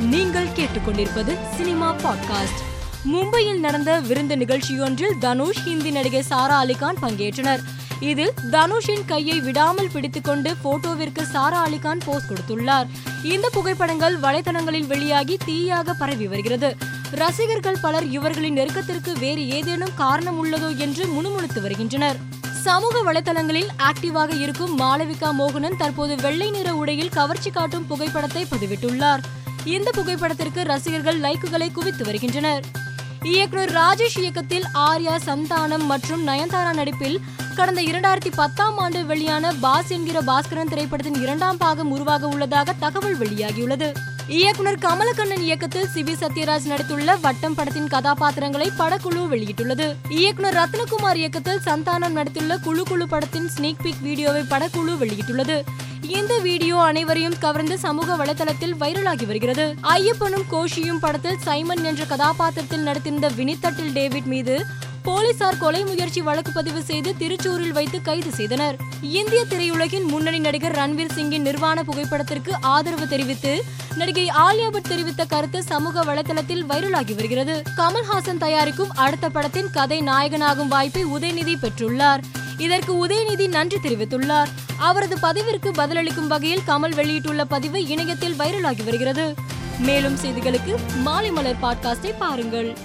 நீங்கள் கேட்டுக்கொண்டிருப்பது cinema podcast. மும்பையில் நடந்த விருந்து நிகழ்ச்சியொன்றில் தனுஷ் ஹிந்தி நடிகை சாரா அலிகான் பங்கேற்றனர். இதில் தனுஷின் கையை விடாமல் பிடித்துக்கொண்டு போட்டோவிற்கு சாரா அலிகான் போஸ் கொடுத்துள்ளார். இந்த புகைப்படங்கள் வலைதளங்களில் வெளியாகி தீயாக பரவி வருகிறது. ரசிகர்கள் பலர் இவர்களின் நெருக்கத்திற்கு வேறு ஏதேனும் காரணம் உள்ளதோ என்று முணுமுணுத்து வருகின்றனர். சமூக வலைதளங்களில் ஆக்டிவாக இருக்கும் மாளவிகா மோகனன் தற்போது வெள்ளை நிற உடையில் கவர்ச்சி காட்டும் புகைப்படத்தை பதிவிட்டுள்ளார். இந்த புகைப்படத்திற்கு ரசிகர்கள் லைக்குகளை குவித்து வருகின்றனர். இயக்குனர் ராஜேஷ் இயக்கத்தில் ஆர்யா சந்தானம் மற்றும் நயன்தாரா நடிப்பில் கடந்த இரண்டாயிரத்தி பத்தாம் ஆண்டு வெளியான பாஸ் என்கிற பாஸ்கரன் திரைப்படத்தின் இரண்டாம் பாகம் உருவாக உள்ளதாக தகவல் வெளியாகியுள்ளது. இயக்குனர் கமலக்கண்ணன் இயக்கத்தில் சிவி சத்யராஜ் நடித்துள்ள வட்டம் படத்தின் கதாபாத்திரங்களை படக்குழு வெளியிட்டுள்ளது. இயக்குனர் ரத்னகுமார் இயக்கத்தில் சந்தானம் நடித்துள்ள குழு குழு படத்தின் ஸ்னீக் பிக் வீடியோவை படக்குழு வெளியிட்டுள்ளது. இந்த வீடியோ அனைவரையும் கவர்ந்து சமூக வலைதளத்தில் வைரலாகி வருகிறது. ஐயப்பனும் கோஷியும் படத்தில் சைமன் என்ற கதாபாத்திரத்தில் நடித்திருந்த வினித்தட்டில் டேவிட் மீது போலீசார் கொலை முயற்சி வழக்கு பதிவு செய்து திருச்சூரில் வைத்து கைது செய்தனர். இந்திய திரையுலகின் முன்னணி நடிகர் ரன்வீர் சிங்கின் நிர்வாண புகைப்படத்திற்கு ஆதரவு தெரிவித்து நடிகை ஆலியா பட் தெரிவித்த கருத்து சமூக வலைதளத்தில் வைரலாகி வருகிறது. கமல்ஹாசன் தயாரிக்கும் அடுத்த படத்தின் கதை நாயகனாகும் வாய்ப்பை உதயநிதி பெற்றுள்ளார். இதற்கு உதயநிதி நன்றி தெரிவித்துள்ளார். அவரது பதிவிற்கு பதிலளிக்கும் வகையில் கமல் வெளியிட்டுள்ள பதிவு இணையத்தில் வைரலாகி வருகிறது. மேலும் செய்திகளுக்கு மாலை மலர் பாட்காஸ்டை பாருங்கள்.